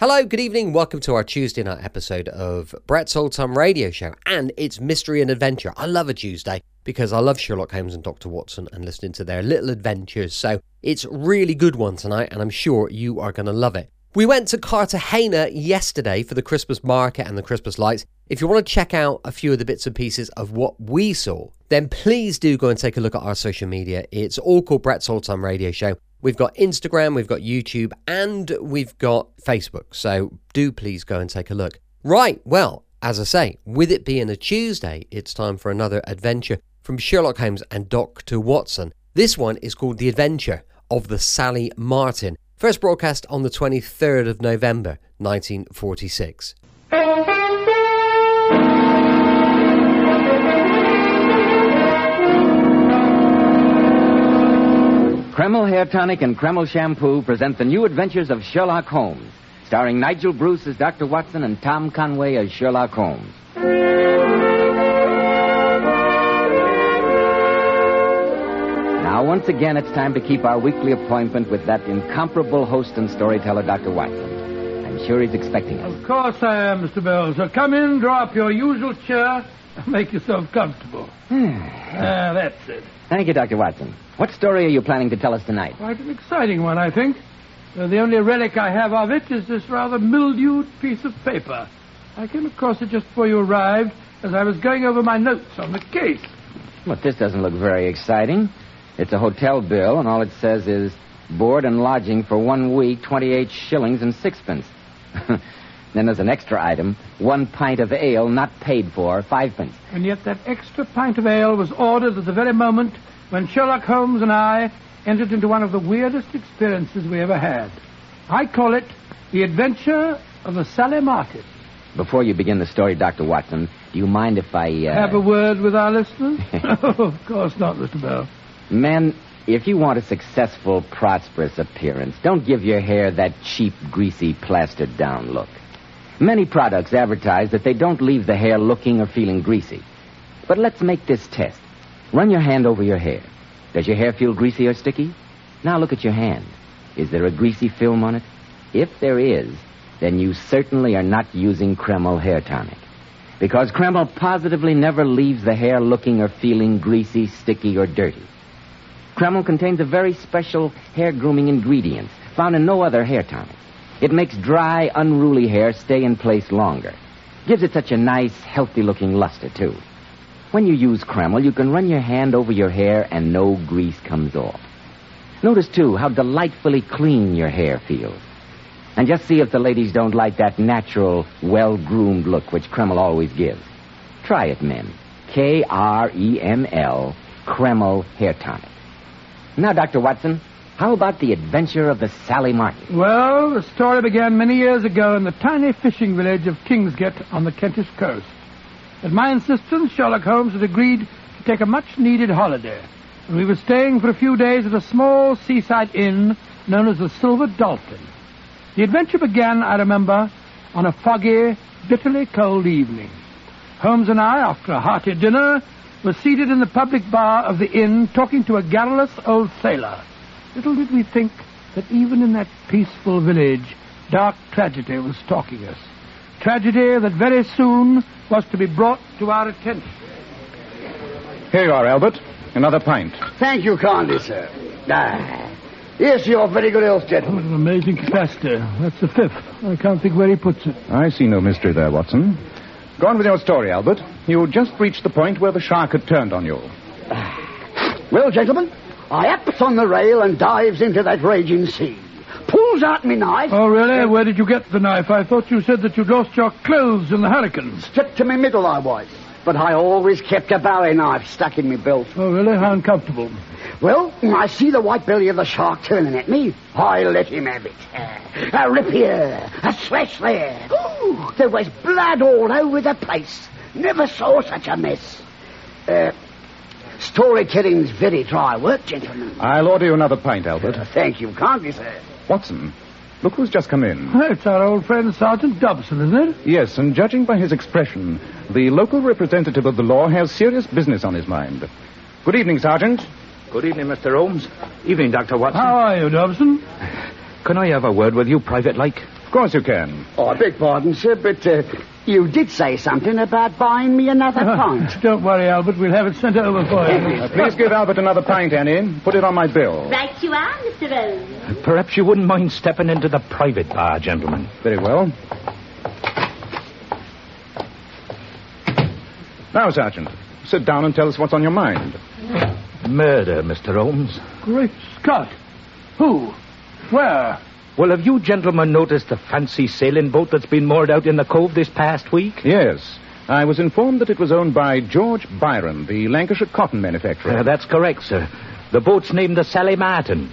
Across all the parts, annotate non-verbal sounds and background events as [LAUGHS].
Hello, good evening. Welcome to our Tuesday night episode of Brett's Old Time Radio Show, and it's mystery and adventure. I love a Tuesday because I love Sherlock Holmes and Dr. Watson and listening to their little adventures. So it's really good one tonight, and I'm sure you are going to love it. We went to Cartagena yesterday for the Christmas market and the Christmas lights. If you want to check out a few of the bits and pieces of what we saw, then please do go and take a look at our social media. It's all called Brett's Old Time Radio Show. We've got Instagram, we've got YouTube, and we've got Facebook. So do please go and take a look. Right, well, as I say, with it being a Tuesday, it's time for another adventure from Sherlock Holmes and Dr. Watson. This one is called The Adventure of the Sally Martin. First broadcast on the 23rd of November, 1946. Kreml Hair Tonic and Kreml Shampoo present the new adventures of Sherlock Holmes, starring Nigel Bruce as Dr. Watson and Tom Conway as Sherlock Holmes. Now, once again, it's time to keep our weekly appointment with that incomparable host and storyteller, Dr. Watson. Sure he's expecting us. Of course I am, Mr. Bell. So come in, draw up your usual chair, and make yourself comfortable. [SIGHS] ah, that's it. Thank you, Dr. Watson. What story are you planning to tell us tonight? Quite an exciting one, I think. Uh, the only relic I have of it is this rather mildewed piece of paper. I came across it just before you arrived as I was going over my notes on the case. But this doesn't look very exciting. It's a hotel bill, and all it says is board and lodging for one week, 28 shillings and sixpence. [LAUGHS] then there's an extra item, one pint of ale not paid for, fivepence. And yet that extra pint of ale was ordered at the very moment when Sherlock Holmes and I entered into one of the weirdest experiences we ever had. I call it the adventure of the Sally Martin. Before you begin the story, Dr. Watson, do you mind if I. Uh... Have a word with our listeners? oh, [LAUGHS] [LAUGHS] of course not, Mr. Bell. Men, if you want a successful, prosperous appearance, don't give your hair that cheap, greasy, plastered down look. Many products advertise that they don't leave the hair looking or feeling greasy. But let's make this test. Run your hand over your hair. Does your hair feel greasy or sticky? Now look at your hand. Is there a greasy film on it? If there is, then you certainly are not using Kreml hair tonic. Because Kreml positively never leaves the hair looking or feeling greasy, sticky, or dirty. Kreml contains a very special hair grooming ingredient found in no other hair tonic. It makes dry, unruly hair stay in place longer. Gives it such a nice, healthy looking luster, too. When you use Kreml, you can run your hand over your hair and no grease comes off. Notice, too, how delightfully clean your hair feels. And just see if the ladies don't like that natural, well groomed look which Kreml always gives. Try it, men. K R E M L, Kreml Hair Tonic. Now, Dr. Watson, how about the adventure of the Sally Martin? Well, the story began many years ago in the tiny fishing village of Kingsgate on the Kentish coast. At my insistence, Sherlock Holmes had agreed to take a much needed holiday, and we were staying for a few days at a small seaside inn known as the Silver Dolphin. The adventure began, I remember, on a foggy, bitterly cold evening. Holmes and I, after a hearty dinner, were seated in the public bar of the inn talking to a garrulous old sailor. Little did we think that even in that peaceful village, dark tragedy was stalking us. Tragedy that very soon was to be brought to our attention. Here you are, Albert. Another pint. Thank you kindly, sir. Ah. Yes, you're very good health, gentlemen. What an amazing capacity. That's the fifth. I can't think where he puts it. I see no mystery there, Watson. Go on with your story, Albert. You just reached the point where the shark had turned on you. Well, gentlemen, I ups on the rail and dives into that raging sea. Pulls out me knife. Oh, really? Where did you get the knife? I thought you said that you'd lost your clothes in the hurricane. Stripped to me middle I was. But I always kept a bowie knife stuck in me belt. Oh, really? How uncomfortable. Well, I see the white belly of the shark turning at me. I let him have it. A rip here, a slash there. Ooh, there was blood all over the place. Never saw such a mess. Uh, storytelling's very dry work, gentlemen. I'll order you another pint, Albert. Thank you kindly, sir. Watson, look who's just come in. It's our old friend Sergeant Dobson, isn't it? Yes, and judging by his expression, the local representative of the law has serious business on his mind. Good evening, Sergeant. Good evening, Mr. Holmes. Evening, Dr. Watson. How are you, Dobson? Can I have a word with you, private like? Of course you can. Oh, I beg pardon, sir, but uh, you did say something about buying me another pint. Don't worry, Albert. We'll have it sent over for you. Uh, please give Albert another pint, Annie. Put it on my bill. Right you are, Mr. Rose. Perhaps you wouldn't mind stepping into the private bar, gentlemen. Very well. Now, Sergeant, sit down and tell us what's on your mind. Murder, Mr. Holmes. Great Scott. Who? Where? Well, have you gentlemen noticed the fancy sailing boat that's been moored out in the cove this past week? Yes. I was informed that it was owned by George Byron, the Lancashire cotton manufacturer. Uh, that's correct, sir. The boat's named the Sally Martin.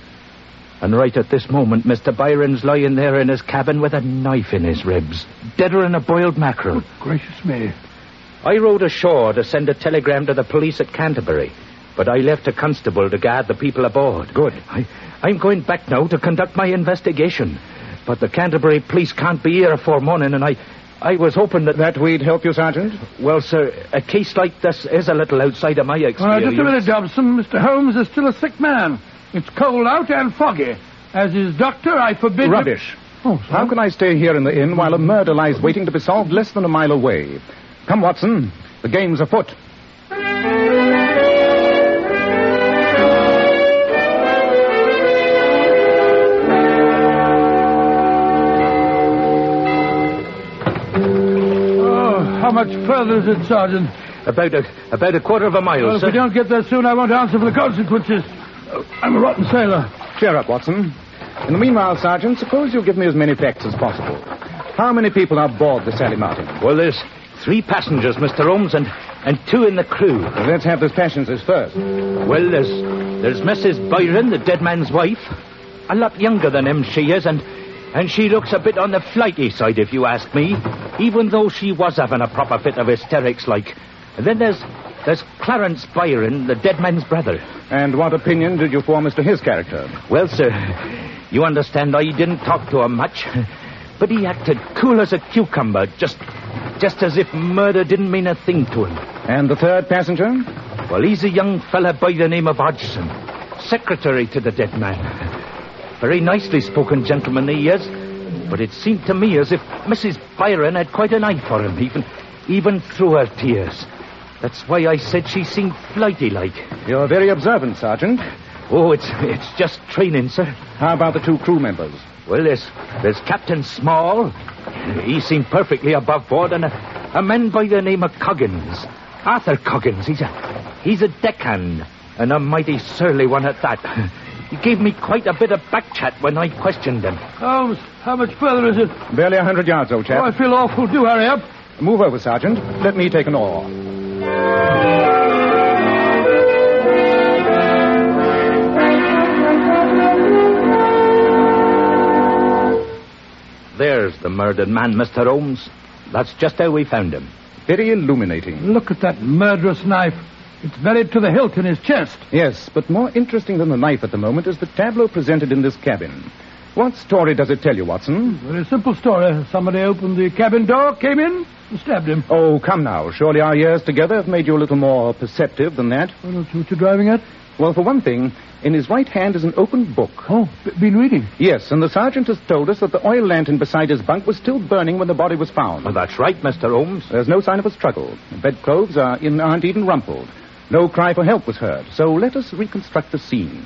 And right at this moment, Mr. Byron's lying there in his cabin with a knife in his ribs, deader than a boiled mackerel. Gracious me. I rode ashore to send a telegram to the police at Canterbury, but I left a constable to guard the people aboard. Good. I, I'm going back now to conduct my investigation. But the Canterbury police can't be here afore morning, and I, I was hoping that... That we'd help you, Sergeant? Well, sir, a case like this is a little outside of my Uh, experience. just a minute, Dobson. Mr. Holmes is still a sick man. It's cold out and foggy. As his doctor, I forbid... you- Rubbish. Oh, How can I stay here in the inn while a murder lies waiting to be solved less than a mile away? Come, Watson. The game's afoot. How much further is it, Sergeant? About a, about a quarter of a mile, Well, if sir. we don't get there soon, I won't answer for the consequences. I'm a rotten sailor. Cheer up, Watson. In the meanwhile, Sergeant, suppose you give me as many facts as possible. How many people are aboard the Sally Martin? Well, there's three passengers, Mr. Holmes, and, and two in the crew. Well, let's have the passengers first. Well, there's, there's Mrs. Byron, the dead man's wife. A lot younger than him, she is, and, and she looks a bit on the flighty side, if you ask me, even though she was having a proper fit of hysterics, like. And then there's, there's Clarence Byron, the dead man's brother. And what opinion did you form as to his character? Well, sir, you understand I didn't talk to him much, but he acted cool as a cucumber, just, just as if murder didn't mean a thing to him. And the third passenger? Well, he's a young fella by the name of Hodgson, secretary to the dead man. Very nicely spoken gentleman he is, but it seemed to me as if Mrs. Byron had quite an eye for him, even, even through her tears. That's why I said she seemed flighty-like. You're very observant, Sergeant. Oh, it's, it's just training, sir. How about the two crew members? Well, there's, there's Captain Small. He seemed perfectly above board, and a, a man by the name of Coggins. Arthur Coggins. He's a, he's a deckhand, and a mighty surly one at that. [LAUGHS] He gave me quite a bit of back chat when I questioned him. Holmes, how much further is it? Barely a hundred yards, old Oh, I feel awful. Do hurry up. Move over, Sergeant. Let me take an oar. There's the murdered man, Mr. Holmes. That's just how we found him. Very illuminating. Look at that murderous knife. It's buried to the hilt in his chest. Yes, but more interesting than the knife at the moment is the tableau presented in this cabin. What story does it tell you, Watson? Very simple story. Somebody opened the cabin door, came in, and stabbed him. Oh, come now. Surely our years together have made you a little more perceptive than that. I don't see what you're driving at. Well, for one thing, in his right hand is an open book. Oh, b- been reading. Yes, and the sergeant has told us that the oil lantern beside his bunk was still burning when the body was found. Well, that's right, Mr. Holmes. There's no sign of a struggle. The bedclothes are in, aren't even rumpled. No cry for help was heard. So let us reconstruct the scene.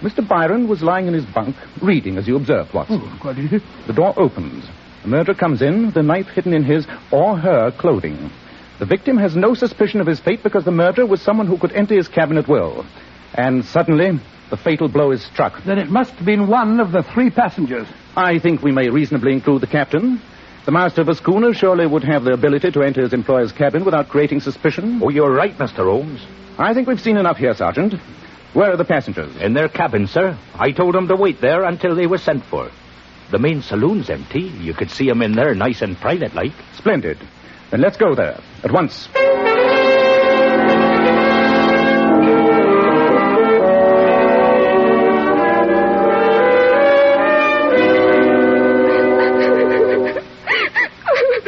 Mr. Byron was lying in his bunk, reading, as you observed, Watson. Oh, quite easy. The door opens. The murderer comes in, the knife hidden in his or her clothing. The victim has no suspicion of his fate because the murderer was someone who could enter his cabin at will. And suddenly, the fatal blow is struck. Then it must have been one of the three passengers. I think we may reasonably include the captain. The master of a schooner surely would have the ability to enter his employer's cabin without creating suspicion. Oh, you're right, Mr. Holmes. I think we've seen enough here, Sergeant. Where are the passengers? In their cabin, sir. I told them to wait there until they were sent for. The main saloon's empty. You could see 'em in there nice and private like. Splendid. Then let's go there. At once.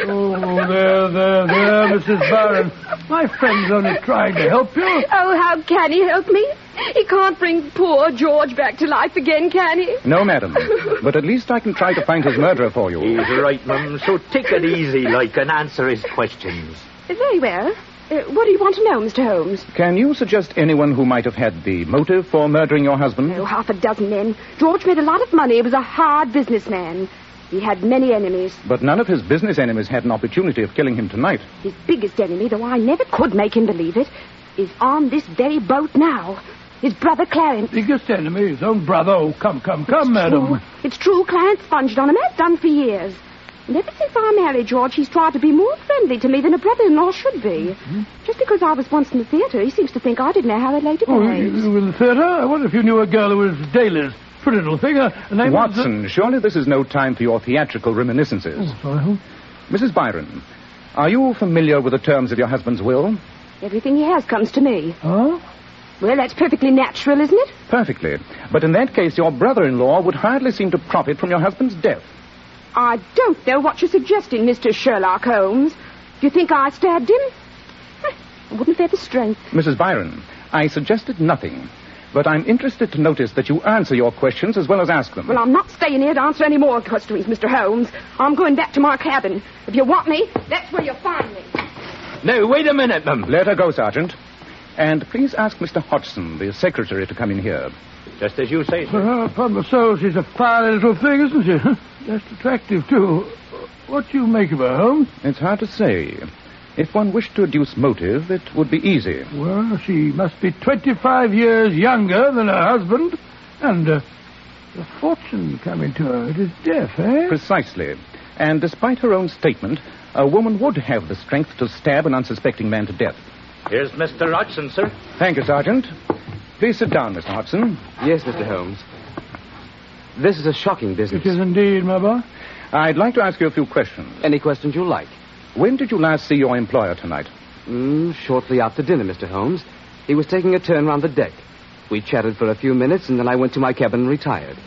Oh, there, there, there, Mrs. Byron. My friend's only trying to help you. Oh, how can he help me? He He can't bring poor George back to life again, can he? No, madam. But at least I can try to find his murderer for you. He's right, Mum, so take it easy, like, and answer his questions. Very well. Uh, what do you want to know, Mr. Holmes? Can you suggest anyone who might have had the motive for murdering your husband? Oh, half a dozen men. George made a lot of money. He was a hard businessman. He had many enemies. But none of his business enemies had an opportunity of killing him tonight. His biggest enemy, though I never could make him believe it, is on this very boat now. His brother Clarence. Biggest enemy, his own brother. Oh, come, come, come, madam. True. It's true, Clarence sponged on him, has done for years. And ever since I married George, he's tried to be more friendly to me than a brother-in-law should be. Mm-hmm. Just because I was once in the theatre, he seems to think I didn't know how that lady Oh, behaves. you were in the theatre? I wonder if you knew a girl who was Daly's pretty little thing. Her her name was... Uh, Watson, surely this is no time for your theatrical reminiscences. Oh, sorry. who? Mrs. Byron, are you familiar with the terms of your husband's will? Everything he has comes to me. Oh? Well, that's perfectly natural, isn't it? Perfectly. But in that case, your brother-in-law would hardly seem to profit from your husband's death. I don't know what you're suggesting, Mr. Sherlock Holmes. Do you think I stabbed him? Eh, I wouldn't have the strength. Mrs. Byron, I suggested nothing. But I'm interested to notice that you answer your questions as well as ask them. Well, I'm not staying here to answer any more questions, Mr. Holmes. I'm going back to my cabin. If you want me, that's where you'll find me. No, wait a minute, Mum. Let her go, Sergeant. And please ask Mr. Hodgson, the secretary, to come in here. Just as you say, sir. Well, upon my soul, she's a fine little thing, isn't she? [LAUGHS] Just attractive, too. What do you make of her, Holmes? It's hard to say. If one wished to adduce motive, it would be easy. Well, she must be 25 years younger than her husband. And uh, the fortune coming to her, it is death, eh? Precisely. And despite her own statement, a woman would have the strength to stab an unsuspecting man to death. Here's Mr. Hodgson, sir. Thank you, Sergeant. Please sit down, Mr. Hodgson. Yes, Mr. Holmes. This is a shocking business. It is indeed, my boy. I'd like to ask you a few questions. Any questions you like? When did you last see your employer tonight? Mm, shortly after dinner, Mr. Holmes. He was taking a turn round the deck. We chatted for a few minutes, and then I went to my cabin and retired.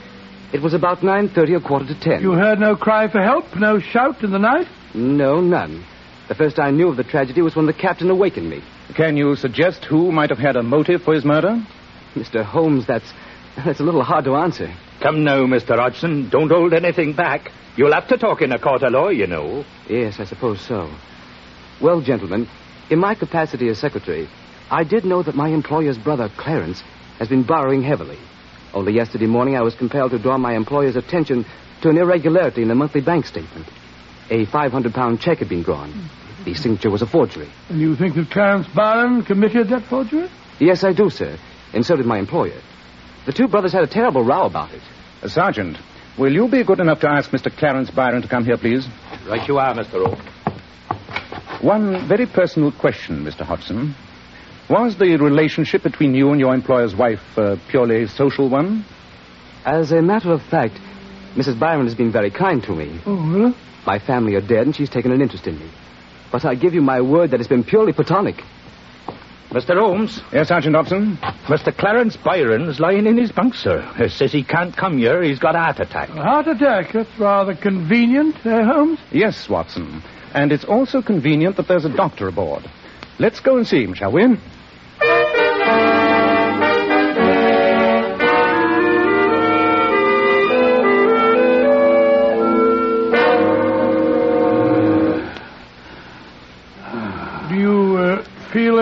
It was about 9.30 or quarter to 10. You heard no cry for help, no shout in the night? No, none. The first I knew of the tragedy was when the captain awakened me. Can you suggest who might have had a motive for his murder? Mr. Holmes, that's, that's a little hard to answer. Come now, Mr. Hodgson. Don't hold anything back. You'll have to talk in a court of law, you know. Yes, I suppose so. Well, gentlemen, in my capacity as secretary, I did know that my employer's brother, Clarence, has been borrowing heavily. Only yesterday morning I was compelled to draw my employer's attention to an irregularity in the monthly bank statement. A 500 pound check had been drawn. The signature was a forgery. And you think that Clarence Byron committed that forgery? Yes, I do, sir. And so did my employer. The two brothers had a terrible row about it. Uh, Sergeant, will you be good enough to ask Mr. Clarence Byron to come here, please? Right you are, Mr. Oak. One very personal question, Mr. Hodgson. Was the relationship between you and your employer's wife a purely social one? As a matter of fact, Mrs. Byron has been very kind to me. Oh, well, My family are dead, and she's taken an interest in me. But I give you my word that it's been purely platonic. Mr. Holmes, Yes, Sergeant Dobson? Mr. Clarence Byron's lying in his bunk, sir. Uh, says he can't come here. He's got a heart attack. a heart attack. That's rather convenient, eh, Holmes? Yes, Watson. And it's also convenient that there's a doctor aboard. Let's go and see him, shall we?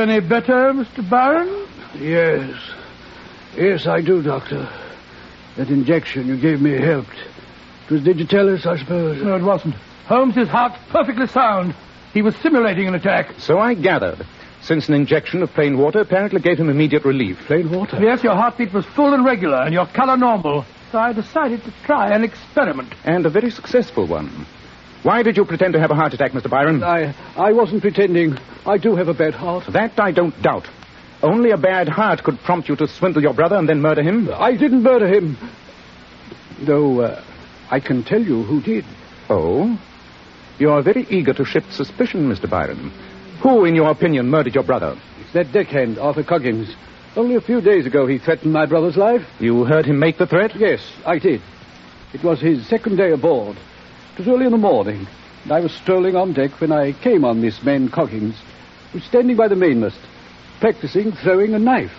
Any better, Mr. Byron? Yes. Yes, I do, Doctor. That injection you gave me helped. It was digitalis, I suppose. No, it wasn't. Holmes's heart's perfectly sound. He was simulating an attack. So I gathered. Since an injection of plain water apparently gave him immediate relief. Plain water. Yes, your heartbeat was full and regular, and your color normal. So I decided to try an experiment. And a very successful one. Why did you pretend to have a heart attack, Mr. Byron? I, I wasn't pretending. I do have a bad heart. That I don't doubt. Only a bad heart could prompt you to swindle your brother and then murder him. I didn't murder him. Though, uh, I can tell you who did. Oh? You're very eager to shift suspicion, Mr. Byron. Who, in your opinion, murdered your brother? It's that deckhand, Arthur Coggins. Only a few days ago he threatened my brother's life. You heard him make the threat? Yes, I did. It was his second day aboard. It was early in the morning, and I was strolling on deck when I came on this man Coggins, who was standing by the mainmast, practicing throwing a knife.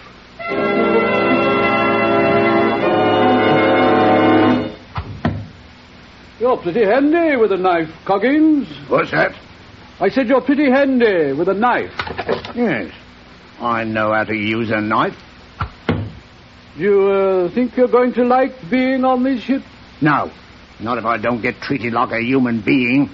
You're pretty handy with a knife, Coggins. What's that? I said you're pretty handy with a knife. Yes. I know how to use a knife. Do you uh, think you're going to like being on this ship? No. Not if I don't get treated like a human being.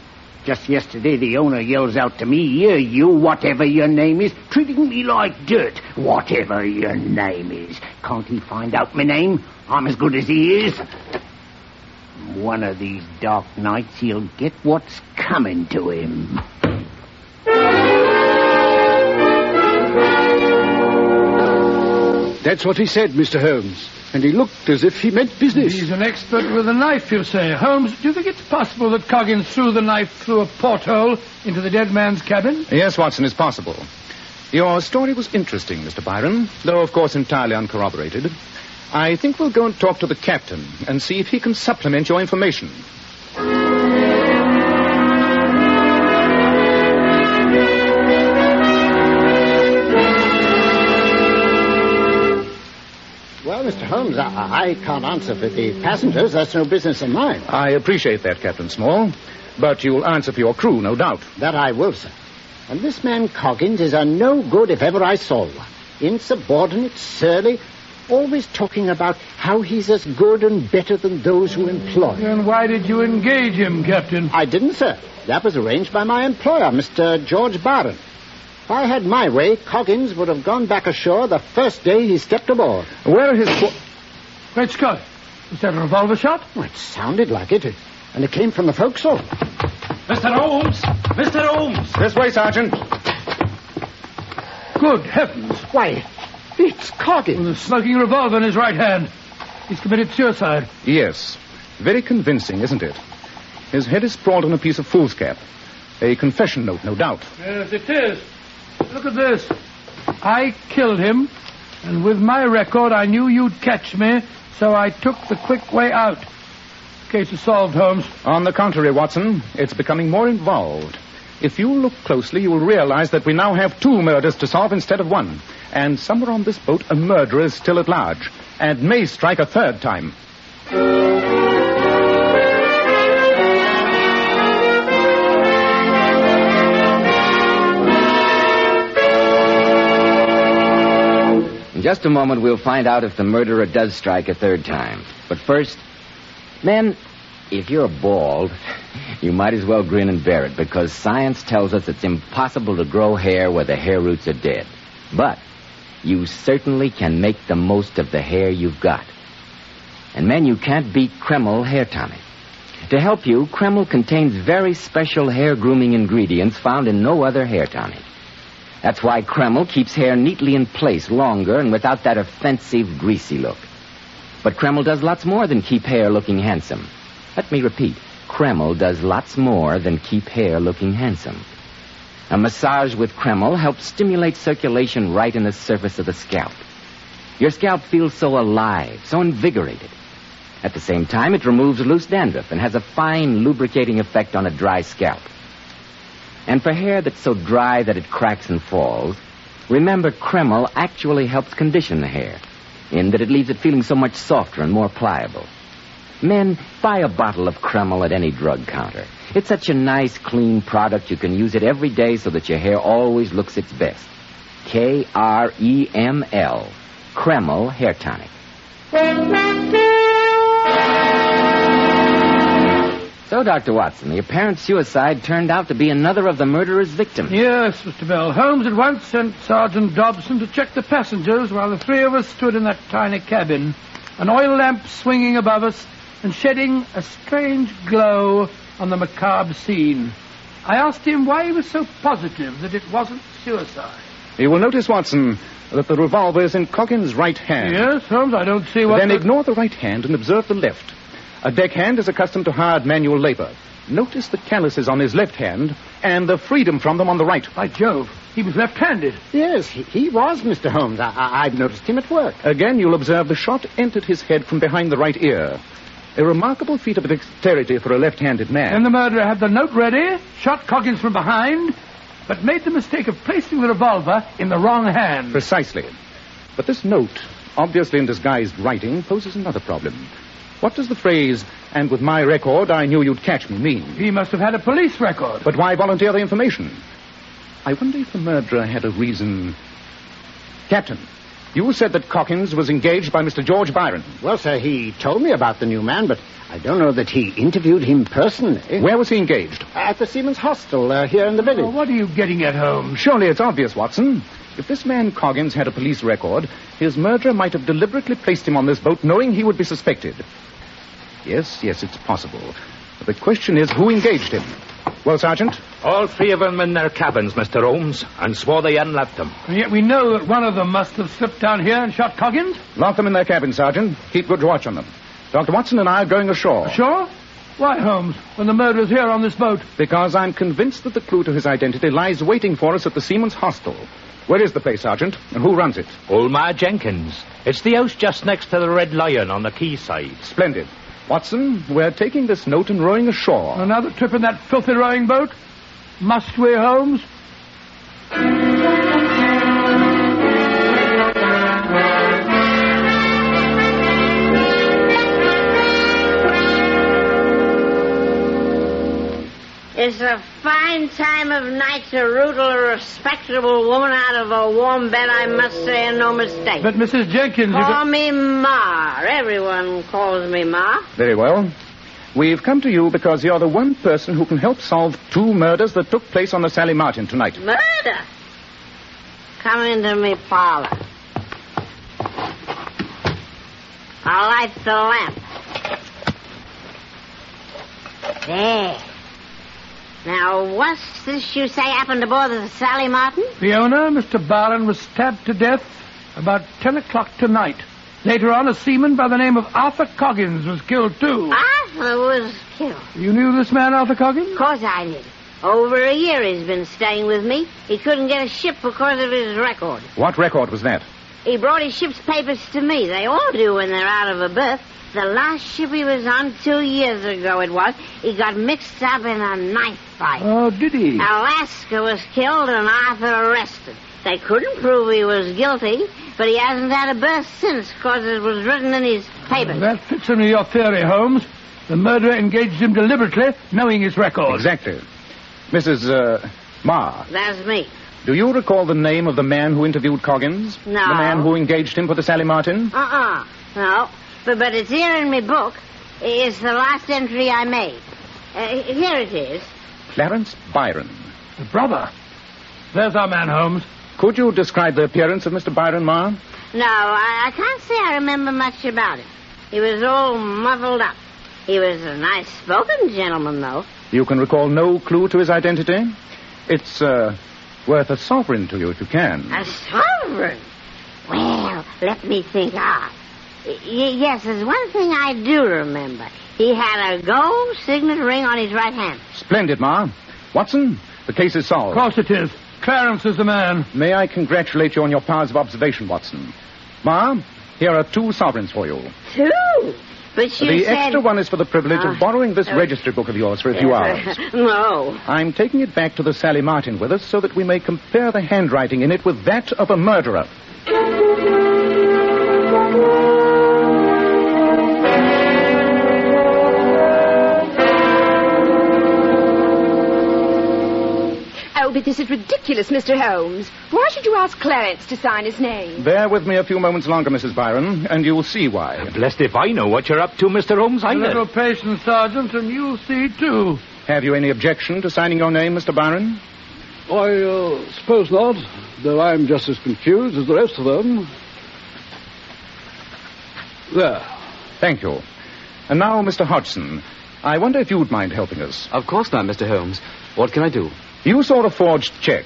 Just yesterday, the owner yells out to me, Here, you, whatever your name is, treating me like dirt, whatever your name is. Can't he find out my name? I'm as good as he is. One of these dark nights, he'll get what's coming to him. That's what he said, Mr. Holmes. And he looked as if he meant business. He's an expert with a knife, you say. Holmes, do you think it's possible that Coggins threw the knife through a porthole into the dead man's cabin? Yes, Watson, it's possible. Your story was interesting, Mr. Byron, though, of course, entirely uncorroborated. I think we'll go and talk to the captain and see if he can supplement your information. Holmes, I, I can't answer for the passengers. That's no business of mine. I appreciate that, Captain Small, but you'll answer for your crew, no doubt. That I will, sir. And this man Coggins is a no good if ever I saw one. Insubordinate, surly, always talking about how he's as good and better than those who employ him. And why did you engage him, Captain? I didn't, sir. That was arranged by my employer, Mr. George Barron. If I had my way, Coggins would have gone back ashore the first day he stepped aboard. Where are his... Qu- Great Scott. Was that a revolver shot? Well, it sounded like it. And it came from the forecastle. Mr. Holmes! Mr. Holmes! This way, Sergeant. Good heavens. Why, it's Coggins. With a smoking revolver in his right hand. He's committed suicide. Yes. Very convincing, isn't it? His head is sprawled on a piece of foolscap. A confession note, no doubt. Yes, it is. Look at this. I killed him, and with my record, I knew you'd catch me, so I took the quick way out. Case is solved, Holmes. On the contrary, Watson, it's becoming more involved. If you look closely, you will realize that we now have two murders to solve instead of one. And somewhere on this boat, a murderer is still at large, and may strike a third time. In just a moment, we'll find out if the murderer does strike a third time. But first, men, if you're bald, [LAUGHS] you might as well grin and bear it because science tells us it's impossible to grow hair where the hair roots are dead. But you certainly can make the most of the hair you've got. And men, you can't beat Kreml hair tonic. To help you, Kreml contains very special hair grooming ingredients found in no other hair tonic. That's why Kreml keeps hair neatly in place longer and without that offensive, greasy look. But Kreml does lots more than keep hair looking handsome. Let me repeat. Kreml does lots more than keep hair looking handsome. A massage with Kreml helps stimulate circulation right in the surface of the scalp. Your scalp feels so alive, so invigorated. At the same time, it removes loose dandruff and has a fine lubricating effect on a dry scalp. And for hair that's so dry that it cracks and falls, remember Kreml actually helps condition the hair, in that it leaves it feeling so much softer and more pliable. Men, buy a bottle of Kreml at any drug counter. It's such a nice, clean product you can use it every day so that your hair always looks its best. K R E M L. Kreml Hair Tonic. So, Dr. Watson, the apparent suicide turned out to be another of the murderer's victims. Yes, Mr. Bell. Holmes at once sent Sergeant Dobson to check the passengers while the three of us stood in that tiny cabin, an oil lamp swinging above us and shedding a strange glow on the macabre scene. I asked him why he was so positive that it wasn't suicide. You will notice, Watson, that the revolver is in Coggins' right hand. Yes, Holmes, I don't see what... Then the- ignore the right hand and observe the left. A deckhand is accustomed to hard manual labor. Notice the calluses on his left hand and the freedom from them on the right. By Jove, he was left-handed. Yes, he, he was, Mr. Holmes. I, I, I've noticed him at work. Again, you'll observe the shot entered his head from behind the right ear. A remarkable feat of dexterity for a left-handed man. And the murderer had the note ready, shot Coggins from behind, but made the mistake of placing the revolver in the wrong hand. Precisely. But this note, obviously in disguised writing, poses another problem. What does the phrase, And with my record, I knew you'd catch me mean. He must have had a police record. But why volunteer the information? I wonder if the murderer had a reason. Captain, you said that Coggins was engaged by Mr. George Byron. Well, sir, he told me about the new man, but I don't know that he interviewed him personally. Where was he engaged? At the Seamen's Hostel uh, here in the village. Oh, what are you getting at, Holmes? Surely it's obvious, Watson. If this man Coggins had a police record, his murderer might have deliberately placed him on this boat knowing he would be suspected. Yes, yes, it's possible. But the question is who engaged him? Well, Sergeant? All three of them in their cabins, Mr. Holmes, and swore they hadn't left them. And yet we know that one of them must have slipped down here and shot Coggins. Lock them in their cabin, Sergeant. Keep good watch on them. Dr. Watson and I are going ashore. Sure? Why, Holmes, when the murderer's here on this boat? Because I'm convinced that the clue to his identity lies waiting for us at the Seaman's Hostel. Where is the place, Sergeant? And who runs it? Old Ma Jenkins. It's the house just next to the Red Lion on the quayside. Splendid. Watson, we're taking this note and rowing ashore. Another trip in that filthy rowing boat? Must we, Holmes? It's a fine time of night to rootle a respectable woman out of a warm bed, I must say, and no mistake. But, Mrs. Jenkins, you Call could- me Ma. Everyone calls me Ma. Very well. We've come to you because you're the one person who can help solve two murders that took place on the Sally Martin tonight. Murder. Come into me parlor. I'll light the lamp. There. Now, what's this you say happened aboard the Sally Martin? The owner, Mr. Barron, was stabbed to death about 10 o'clock tonight. Later on, a seaman by the name of Arthur Coggins was killed, too. Arthur was killed. You knew this man, Arthur Coggins? Of course I did. Over a year he's been staying with me. He couldn't get a ship because of his record. What record was that? He brought his ship's papers to me. They all do when they're out of a berth. The last ship he was on two years ago it was, he got mixed up in a knife fight. Oh, did he? a Lascar was killed and Arthur arrested. They couldn't prove he was guilty, but he hasn't had a berth since because it was written in his papers. That fits into your theory, Holmes. The murderer engaged him deliberately, knowing his record. Exactly. Mrs. Uh, Ma, That's me. Do you recall the name of the man who interviewed Coggins? No. The man who engaged him for the Sally Martin? Uh-uh. No. But, but it's here in my book. It's the last entry I made. Uh, here it is. Clarence Byron. The brother. There's our man, Holmes. Could you describe the appearance of Mr. Byron, Ma? No, I, I can't say I remember much about him. He was all muffled up. He was a nice spoken gentleman, though. You can recall no clue to his identity? It's, uh, worth a sovereign to you if you can. A sovereign. Well, let me think. Ah, yes, there's one thing I do remember. He had a gold signet ring on his right hand. Splendid, Ma. Watson, the case is solved. Of course it is. Clarence is the man. May I congratulate you on your powers of observation, Watson? Ma, here are two sovereigns for you. Two. But you the said... extra one is for the privilege Ah, of borrowing this uh, registry book of yours for a few [LAUGHS] hours. no. [LAUGHS] I'm taking it back to the Sally Martin with us so that we may compare the handwriting in it with that of a murderer. Oh, but this is ridiculous, Mr. Holmes. Why should you ask Clarence to sign his name? Bear with me a few moments longer, Mrs. Byron, and you'll see why. Blessed if I know what you're up to, Mr. Holmes. I A little know. patience, Sergeant, and you'll see, too. Have you any objection to signing your name, Mr. Byron? I uh, suppose not, though I'm just as confused as the rest of them. There. Thank you. And now, Mr. Hodgson, I wonder if you'd mind helping us. Of course not, Mr. Holmes. What can I do? You saw a forged check.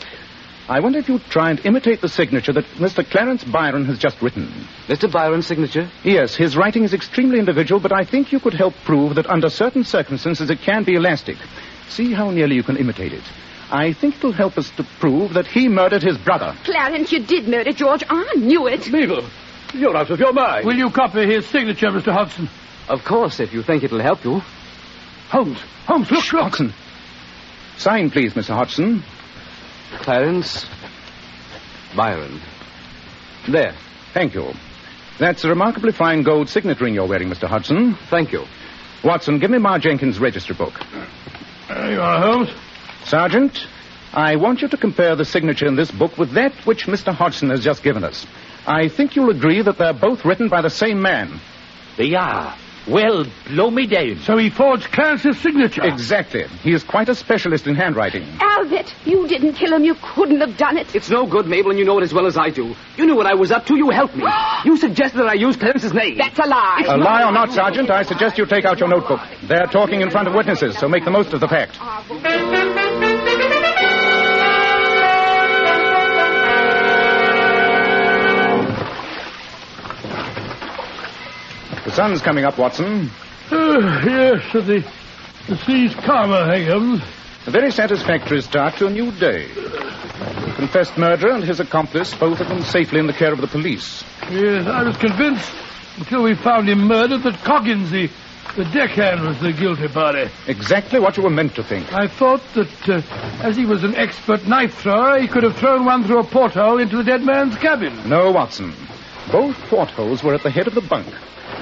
I wonder if you'd try and imitate the signature that Mr. Clarence Byron has just written. Mr. Byron's signature? Yes, his writing is extremely individual, but I think you could help prove that under certain circumstances it can be elastic. See how nearly you can imitate it. I think it'll help us to prove that he murdered his brother. Clarence, you did murder George. I knew it. Mabel, you're out of your mind. Will you copy his signature, Mr. Hodgson? Of course, if you think it'll help you. Holmes, Holmes, look, look. Hodgson. Sign, please, Mr. Hodgson. Clarence Byron. There. Thank you. That's a remarkably fine gold signet ring you're wearing, Mr. Hodgson. Thank you. Watson, give me Ma Jenkins' registry book. There you are, Holmes. Sergeant, I want you to compare the signature in this book with that which Mr. Hodgson has just given us. I think you'll agree that they're both written by the same man. They are. Well, blow me down. So he forged Clarence's signature. Exactly. He is quite a specialist in handwriting. Albert, you didn't kill him. You couldn't have done it. It's no good, Mabel, and you know it as well as I do. You knew what I was up to. You helped me. [GASPS] you suggested that I use Clarence's name. That's a lie. A lie or not, Sergeant, I suggest you take out your notebook. They're talking in front of witnesses, so make the most of the fact. Sun's coming up, Watson. Uh, yes, the, the sea's calmer, Higgins. A very satisfactory start to a new day. The confessed murderer and his accomplice, both of them safely in the care of the police. Yes, I was convinced until we found him murdered that Coggins, the, the deckhand, was the guilty party. Exactly what you were meant to think. I thought that uh, as he was an expert knife thrower, he could have thrown one through a porthole into the dead man's cabin. No, Watson. Both portholes were at the head of the bunk,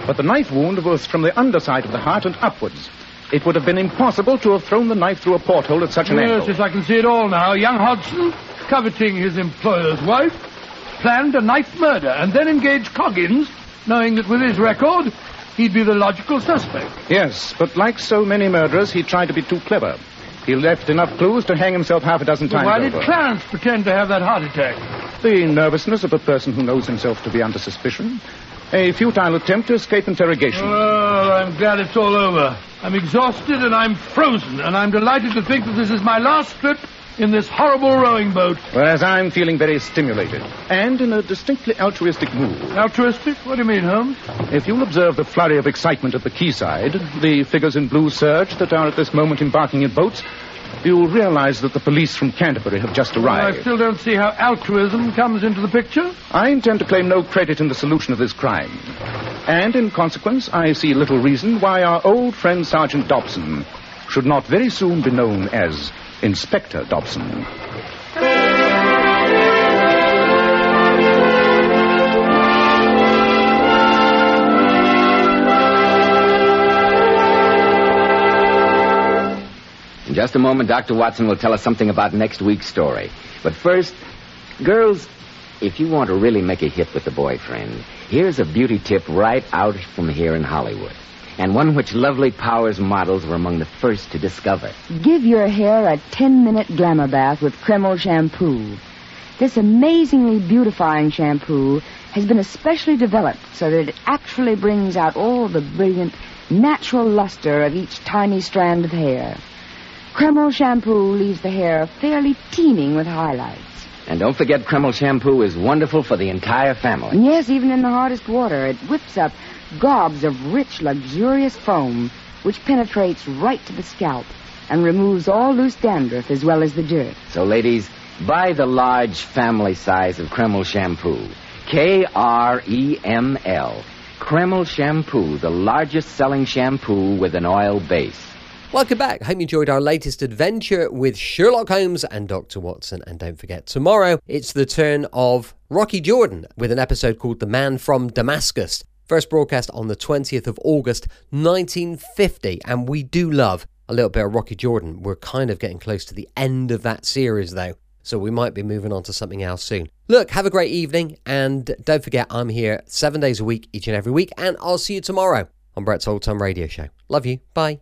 but the knife wound was from the underside of the heart and upwards. It would have been impossible to have thrown the knife through a porthole at such an yes, angle. yes, I can see it all now. Young Hodgson, coveting his employer's wife, planned a knife murder and then engaged Coggins, knowing that with his record, he'd be the logical suspect. Yes, but like so many murderers, he tried to be too clever. He left enough clues to hang himself half a dozen But times why did over. Clarence pretend to have that heart attack? The nervousness of a person who knows himself to be under suspicion. A futile attempt to escape interrogation. Well, I'm glad it's all over. I'm exhausted and I'm frozen, and I'm delighted to think that this is my last trip in this horrible rowing boat. Whereas I'm feeling very stimulated and in a distinctly altruistic mood. Altruistic? What do you mean, Holmes? If you'll observe the flurry of excitement at the quayside, the figures in blue serge that are at this moment embarking in boats, you'll realize that the police from Canterbury have just Well, I still don't see how altruism comes into the picture. I intend to claim no credit in the solution of this crime. And in consequence, I see little reason why our old friend Sergeant Dobson should not very soon be known as Inspector Dobson. In just a moment, Dr. Watson will tell us something about next week's story. But first, girls, if you want to really make a hit with the boyfriend, here's a beauty tip right out from here in Hollywood. And one which lovely Powers models were among the first to discover. Give your hair a 10 minute glamour bath with Kreml shampoo. This amazingly beautifying shampoo has been especially developed so that it actually brings out all the brilliant, natural luster of each tiny strand of hair. Kreml shampoo leaves the hair fairly teeming with highlights. And don't forget, Kreml shampoo is wonderful for the entire family. And yes, even in the hardest water, it whips up gobs of rich, luxurious foam, which penetrates right to the scalp and removes all loose dandruff as well as the dirt. So, ladies, buy the large family size of Kreml shampoo. K R E M L. Kreml shampoo, the largest selling shampoo with an oil base. Welcome back. Hope you enjoyed our latest adventure with Sherlock Holmes and Dr. Watson. And don't forget, tomorrow it's the turn of Rocky Jordan with an episode called The Man from Damascus. First broadcast on the 20th of August 1950. And we do love a little bit of Rocky Jordan. We're kind of getting close to the end of that series, though. So we might be moving on to something else soon. Look, have a great evening. And don't forget, I'm here seven days a week, each and every week. And I'll see you tomorrow on Brett's Old Time Radio Show. Love you. Bye.